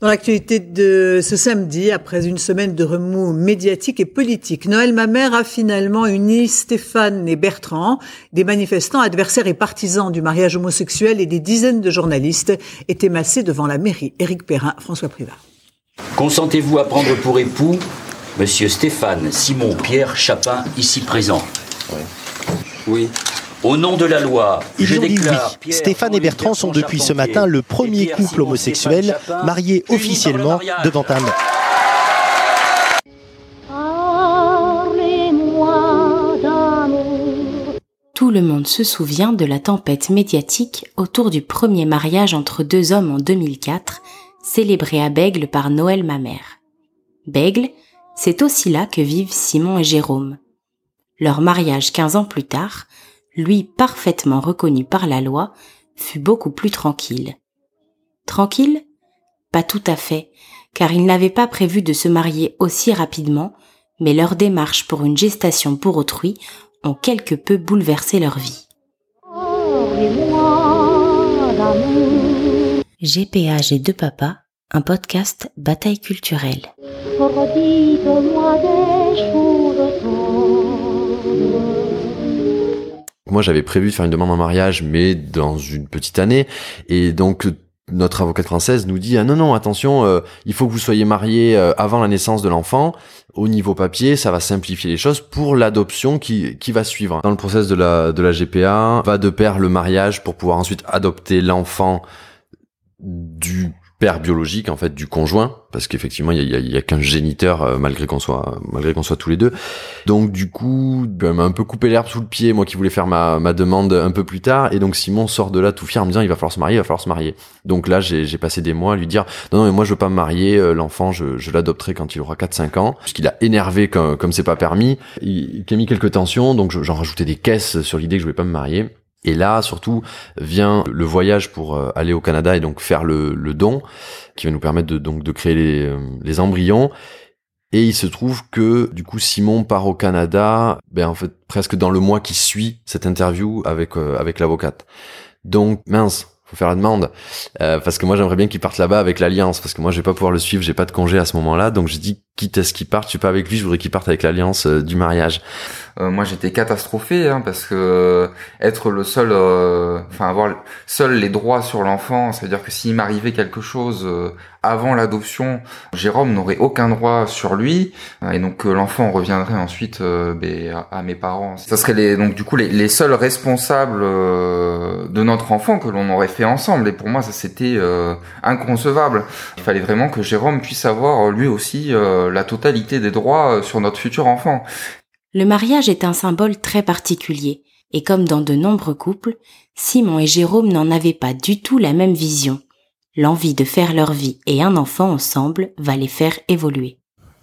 Dans l'actualité de ce samedi, après une semaine de remous médiatiques et politiques, Noël Mamère a finalement uni Stéphane et Bertrand, des manifestants adversaires et partisans du mariage homosexuel et des dizaines de journalistes étaient massés devant la mairie. Éric Perrin, François Privat. Consentez-vous à prendre pour époux Monsieur Stéphane Simon Pierre Chapin, ici présent? Oui. Oui. Au nom de la loi, Ils je déclare. oui. Stéphane et Bertrand sont depuis ce matin le premier couple homosexuel marié officiellement devant un maire. Tout le monde se souvient de la tempête médiatique autour du premier mariage entre deux hommes en 2004, célébré à Bègle par Noël Mamère. Bègle, c'est aussi là que vivent Simon et Jérôme. Leur mariage 15 ans plus tard lui parfaitement reconnu par la loi, fut beaucoup plus tranquille. Tranquille? Pas tout à fait, car ils n'avaient pas prévu de se marier aussi rapidement, mais leurs démarches pour une gestation pour autrui ont quelque peu bouleversé leur vie. GPA et deux papas, un podcast bataille culturelle. Moi, j'avais prévu de faire une demande en mariage, mais dans une petite année. Et donc, notre avocate française nous dit ah non non attention euh, il faut que vous soyez mariés euh, avant la naissance de l'enfant au niveau papier ça va simplifier les choses pour l'adoption qui qui va suivre dans le process de la de la GPA va de pair le mariage pour pouvoir ensuite adopter l'enfant du père biologique en fait du conjoint parce qu'effectivement il y a, y a qu'un géniteur euh, malgré qu'on soit malgré qu'on soit tous les deux. Donc du coup ben, m'a un peu coupé l'herbe sous le pied moi qui voulais faire ma, ma demande un peu plus tard et donc Simon sort de là tout fier en me disant il va falloir se marier il va falloir se marier. Donc là j'ai passé des mois à lui dire non non mais moi je veux pas me marier euh, l'enfant je, je l'adopterai quand il aura 4-5 ans ce qu'il a énervé comme comme c'est pas permis. Il, il a mis quelques tensions donc j'en rajoutais des caisses sur l'idée que je voulais pas me marier et là, surtout, vient le voyage pour euh, aller au Canada et donc faire le, le don, qui va nous permettre de, donc de créer les, euh, les embryons. Et il se trouve que du coup Simon part au Canada, ben en fait presque dans le mois qui suit cette interview avec euh, avec l'avocate. Donc mince, faut faire la demande euh, parce que moi j'aimerais bien qu'il parte là-bas avec l'alliance parce que moi je vais pas pouvoir le suivre j'ai pas de congé à ce moment-là donc j'ai dit quitte à ce qu'il parte je suis pas avec lui je voudrais qu'il parte avec l'alliance euh, du mariage euh, moi j'étais catastrophé hein, parce que être le seul enfin avoir seul les droits sur l'enfant c'est à dire que s'il m'arrivait quelque chose avant l'adoption Jérôme n'aurait aucun droit sur lui et donc l'enfant reviendrait ensuite ben, à, mes parents ça serait les donc du coup les, les seuls responsables de notre enfant que l'on aurait fait ensemble. Et pour moi, ça c'était euh, inconcevable. Il fallait vraiment que Jérôme puisse avoir euh, lui aussi euh, la totalité des droits sur notre futur enfant. Le mariage est un symbole très particulier. Et comme dans de nombreux couples, Simon et Jérôme n'en avaient pas du tout la même vision. L'envie de faire leur vie et un enfant ensemble va les faire évoluer.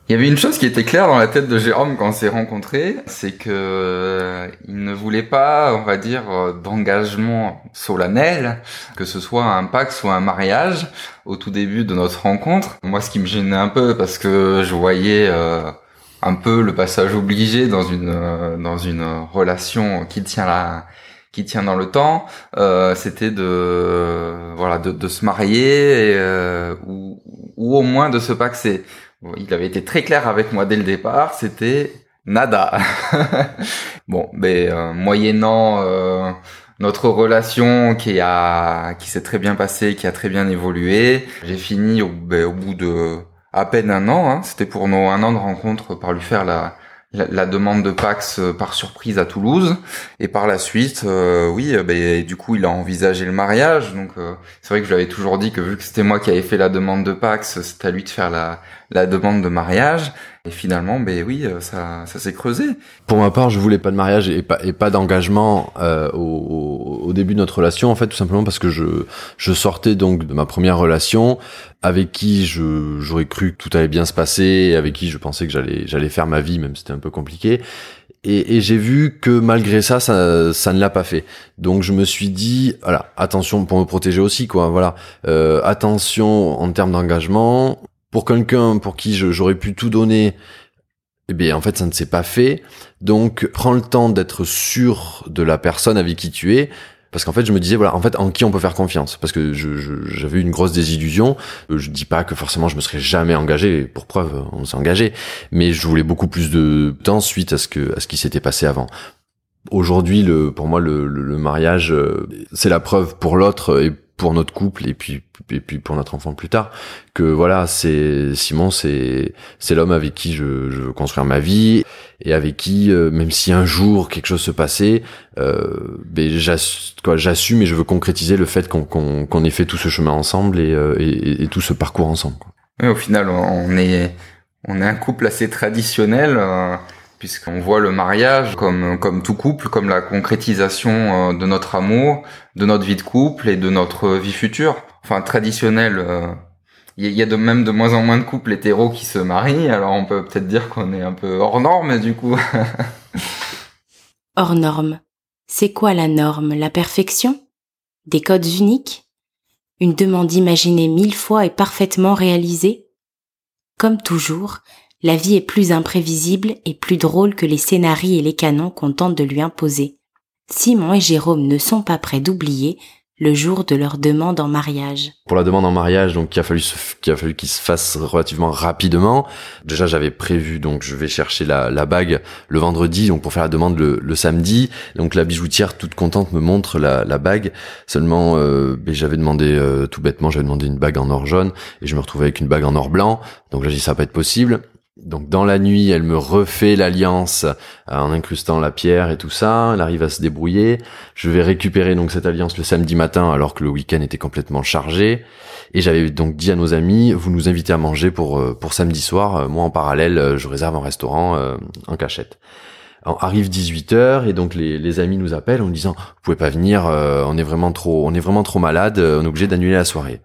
Il y avait une chose qui était claire dans la tête de Jérôme quand on s'est rencontrés, c'est que euh, il voulait pas, on va dire, euh, d'engagement solennel, que ce soit un pacte ou un mariage au tout début de notre rencontre. Moi, ce qui me gênait un peu parce que je voyais euh, un peu le passage obligé dans une dans une relation qui tient la qui tient dans le temps, c'était de voilà de, de se marier et, ou, ou au moins de se paxer il avait été très clair avec moi dès le départ, c'était nada. bon, mais euh, moyennant euh, notre relation qui a qui s'est très bien passée, qui a très bien évolué, j'ai fini au, ben, au bout de à peine un an. Hein, C'était pour nos un an de rencontre par lui faire la la, demande de Pax euh, par surprise à Toulouse et par la suite euh, oui euh, ben, du coup il a envisagé le mariage donc c'est vrai que je lui avais toujours dit que vu que c'était moi qui avais fait la demande de Pax c'était à lui de faire la, la demande de mariage et finalement, ben oui, euh, ça, ça s'est creusé. Pour ma part, je voulais pas de mariage et pas, et pas d'engagement euh, au, au, début de notre relation, en fait, tout simplement parce que je, je sortais donc de ma première relation, avec qui je, j'aurais cru que tout allait bien se passer, avec qui je pensais que j'allais, j'allais faire ma vie, même si c'était un peu compliqué. Et, et j'ai vu que malgré ça, ça, ça ne l'a pas fait. Donc je me suis dit, voilà, attention pour me protéger aussi, quoi. Voilà, euh, attention en termes d'engagement pour quelqu'un pour qui j'aurais pu tout donner, eh bien en fait ça ne s'est pas fait. Donc prends le temps d'être sûr de la personne avec qui tu es, parce qu'en fait je me disais voilà en fait en qui on peut faire confiance? Parce que j'avais eu une grosse désillusion. Euh, je dis pas que forcément je me serais jamais engagé. Pour preuve on s'est engagé. Mais je voulais beaucoup plus de temps suite à ce que à ce qui s'était passé avant. Aujourd'hui le pour moi le, le, mariage euh, c'est la preuve pour l'autre et pour notre couple et puis et puis pour notre enfant plus tard que voilà c'est Simon c'est c'est l'homme avec qui je, je veux construire ma vie et avec qui euh, même si un jour quelque chose se passait euh, ben j'assume et je veux concrétiser le fait qu'on qu'on qu'on ait fait tout ce chemin ensemble et, euh, et, et tout ce parcours ensemble quoi. au final on est on est un couple assez traditionnel euh, puisqu'on voit le mariage comme comme tout couple, comme la concrétisation euh, de notre amour, de notre vie de couple et de notre vie future. Enfin traditionnel. Il euh, y a de même de moins en moins de couples hétéros qui se marient, alors on peut peut-être dire qu'on est un peu hors norme du coup. hors norme. C'est quoi la norme? La perfection? Des codes uniques? Une demande imaginée mille fois et parfaitement réalisée? Comme toujours, la vie est plus imprévisible et plus drôle que les scénarii et les canons qu'on tente de lui imposer. Simon et Jérôme ne sont pas prêts d'oublier le jour de leur demande en mariage. Pour la demande en mariage, donc qui a fallu qui a fallu qu'il se fasse relativement rapidement. Déjà, j'avais prévu donc je vais chercher la, bague le vendredi, donc pour faire la demande le, samedi. Donc la bijoutière toute contente me montre la, la bague. Seulement, euh, ben, j'avais demandé euh, tout bêtement, j'avais demandé une bague en or jaune et je me retrouvais avec une bague en or blanc. Donc là, j'ai dit ça va pas être possible. Donc dans la nuit, elle me refait l'alliance euh, en incrustant la pierre et tout ça. Elle arrive à se débrouiller. Je vais récupérer donc cette alliance le samedi matin alors que le week-end était complètement chargé. Et j'avais donc dit à nos amis, vous nous invitez à manger pour euh, pour samedi soir. Euh, moi en parallèle, je réserve un restaurant en cachette. Arrive 18h et donc les, amis nous appellent en disant vous pouvez pas venir, on est vraiment trop on est vraiment trop malade, on est obligé d'annuler la soirée.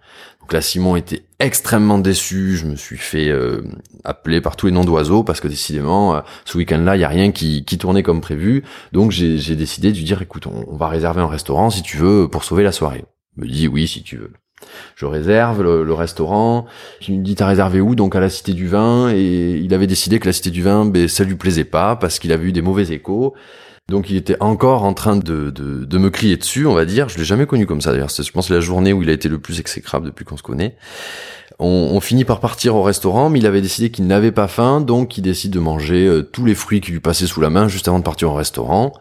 Donc là, Simon était extrêmement déçu. Je me suis fait euh, appeler par tous les noms d'oiseaux parce que décidément, euh, ce week-end-là, il y a rien qui, qui tournait comme prévu. Donc j'ai décidé de lui dire, écoute, on, va réserver un restaurant si tu veux pour sauver la soirée. Il me dit oui si tu veux. Je réserve le, restaurant. Il me dit t'as réservé où Donc à la Cité du Vin? Et il avait décidé que la Cité du Vin, ben ça lui plaisait pas parce qu'il avait eu des mauvais échos. Donc il était encore en train de, de, de me crier dessus, on va dire. Je l'ai jamais connu comme ça d'ailleurs. C'est je pense la journée où il a été le plus exécrable depuis qu'on se connaît. On, on, finit par partir au restaurant, mais il avait décidé qu'il n'avait pas faim, donc il décide de manger euh, tous les fruits qui lui passaient sous la main juste avant de partir au restaurant.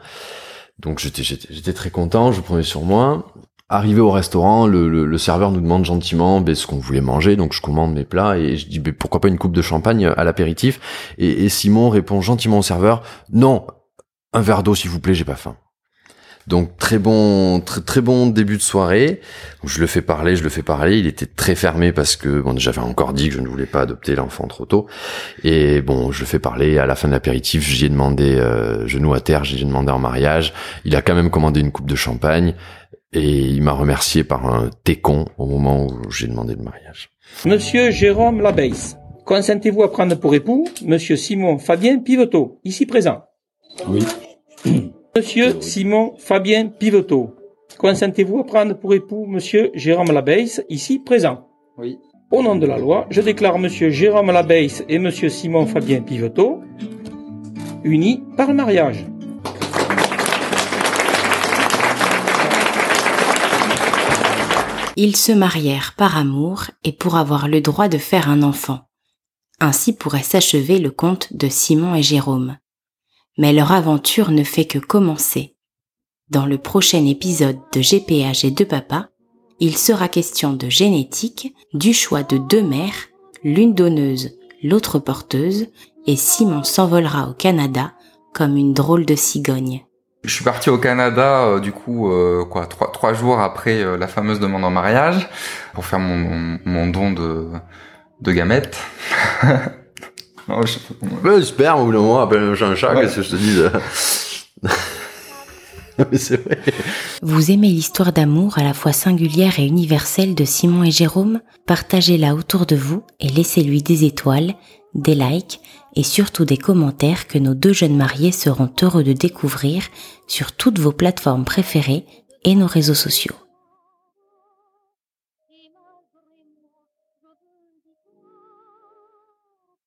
Donc j'étais j'étais très content, je prenais sur moi. Arrivé au restaurant, le, le, serveur nous demande gentiment ben, ce qu'on voulait manger, donc je commande mes plats et je dis ben, pourquoi pas une coupe de champagne à l'apéritif? Et, et Simon répond gentiment au serveur non, un verre d'eau s'il vous plaît, j'ai pas faim. Donc très bon, très, très bon début de soirée. Je le fais parler, je le fais parler. Il était très fermé parce que bon, j'avais encore dit que je ne voulais pas adopter l'enfant trop tôt. Et bon, je le fais parler. À la fin de l'apéritif, j'ai demandé euh, genou à terre, j'ai demandé en mariage. Il a quand même commandé une coupe de champagne et il m'a remercié par un técon au moment où j'ai demandé le mariage. Monsieur Jérôme Labeisse, consentez-vous à prendre pour époux Monsieur Simon Fabien Pivoteau, ici présent oui. Monsieur Simon Fabien Pivoteau, consentez-vous à prendre pour époux Monsieur Jérôme Labeisse, ici présent Oui. Au nom de la loi, je déclare Monsieur Jérôme Labeisse et Monsieur Simon Fabien Pivoteau unis par le mariage. Ils se marièrent par amour et pour avoir le droit de faire un enfant. Ainsi pourrait s'achever le conte de Simon et Jérôme mais leur aventure ne fait que commencer. Dans le prochain épisode de GPH et de papa, il sera question de génétique, du choix de deux mères, l'une donneuse, l'autre porteuse, et Simon s'envolera au Canada comme une drôle de cigogne. Je suis parti au Canada, euh, du coup, euh, quoi, trois, trois jours après euh, la fameuse demande en mariage, pour faire mon, mon, don de, de gamètes. Non, je... Le sperme, au bout d'un moment, appelle un chat qu'est-ce que je te dis vrai. Vous aimez l'histoire d'amour à la fois singulière et universelle de Simon et Jérôme? Partagez-la autour de vous et laissez-lui des étoiles, des likes et surtout des commentaires que nos deux jeunes mariés seront heureux de découvrir sur toutes vos plateformes préférées et nos réseaux sociaux.